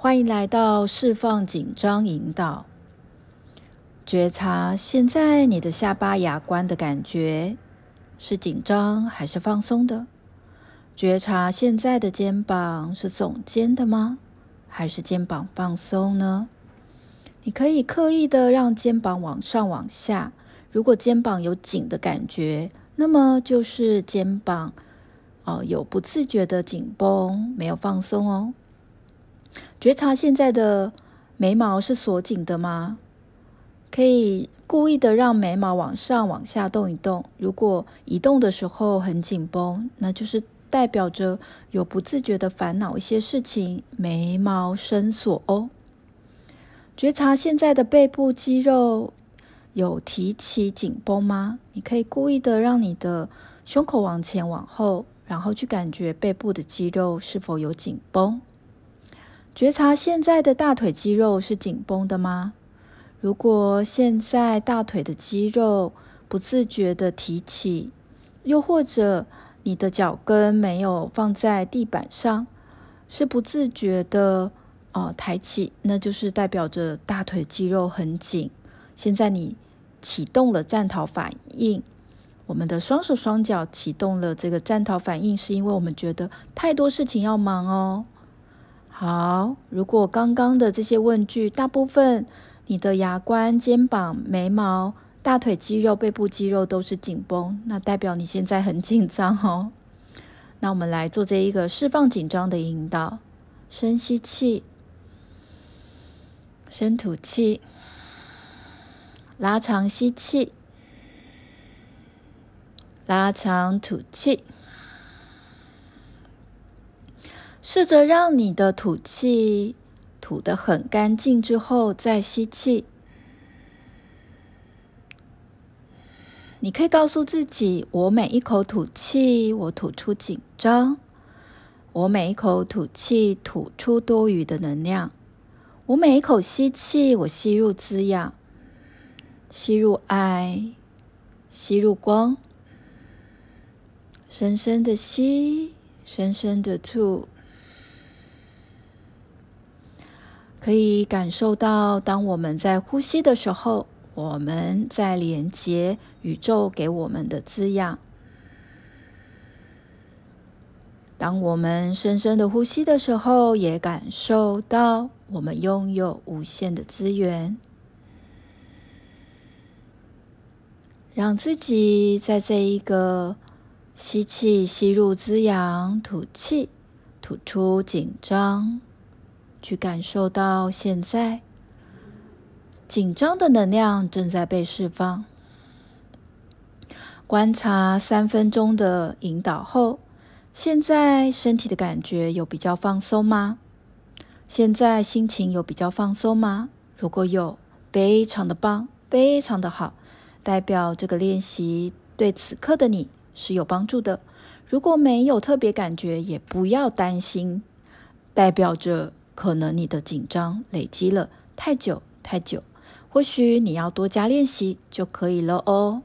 欢迎来到释放紧张引导，觉察现在你的下巴牙关的感觉是紧张还是放松的？觉察现在的肩膀是耸肩的吗？还是肩膀放松呢？你可以刻意的让肩膀往上往下，如果肩膀有紧的感觉，那么就是肩膀哦有不自觉的紧绷，没有放松哦。觉察现在的眉毛是锁紧的吗？可以故意的让眉毛往上、往下动一动。如果移动的时候很紧绷，那就是代表着有不自觉的烦恼一些事情，眉毛深锁哦。觉察现在的背部肌肉有提起、紧绷吗？你可以故意的让你的胸口往前、往后，然后去感觉背部的肌肉是否有紧绷。觉察现在的大腿肌肉是紧绷的吗？如果现在大腿的肌肉不自觉的提起，又或者你的脚跟没有放在地板上，是不自觉的哦、抬起，那就是代表着大腿肌肉很紧。现在你启动了战逃反应，我们的双手双脚启动了这个战逃反应，是因为我们觉得太多事情要忙哦。好，如果刚刚的这些问句，大部分你的牙关、肩膀、眉毛、大腿肌肉、背部肌肉都是紧绷，那代表你现在很紧张哦。那我们来做这一个释放紧张的引导：深吸气，深吐气，拉长吸气，拉长吐气。试着让你的吐气吐得很干净之后再吸气。你可以告诉自己：我每一口吐气，我吐出紧张；我每一口吐气，吐出多余的能量；我每一口吸气，我吸入滋养，吸入爱，吸入光。深深的吸，深深的吐。可以感受到，当我们在呼吸的时候，我们在连接宇宙给我们的滋养。当我们深深的呼吸的时候，也感受到我们拥有无限的资源。让自己在这一个吸气，吸入滋养，吐气，吐出紧张。去感受到现在紧张的能量正在被释放。观察三分钟的引导后，现在身体的感觉有比较放松吗？现在心情有比较放松吗？如果有，非常的棒，非常的好，代表这个练习对此刻的你是有帮助的。如果没有特别感觉，也不要担心，代表着。可能你的紧张累积了太久太久，或许你要多加练习就可以了哦。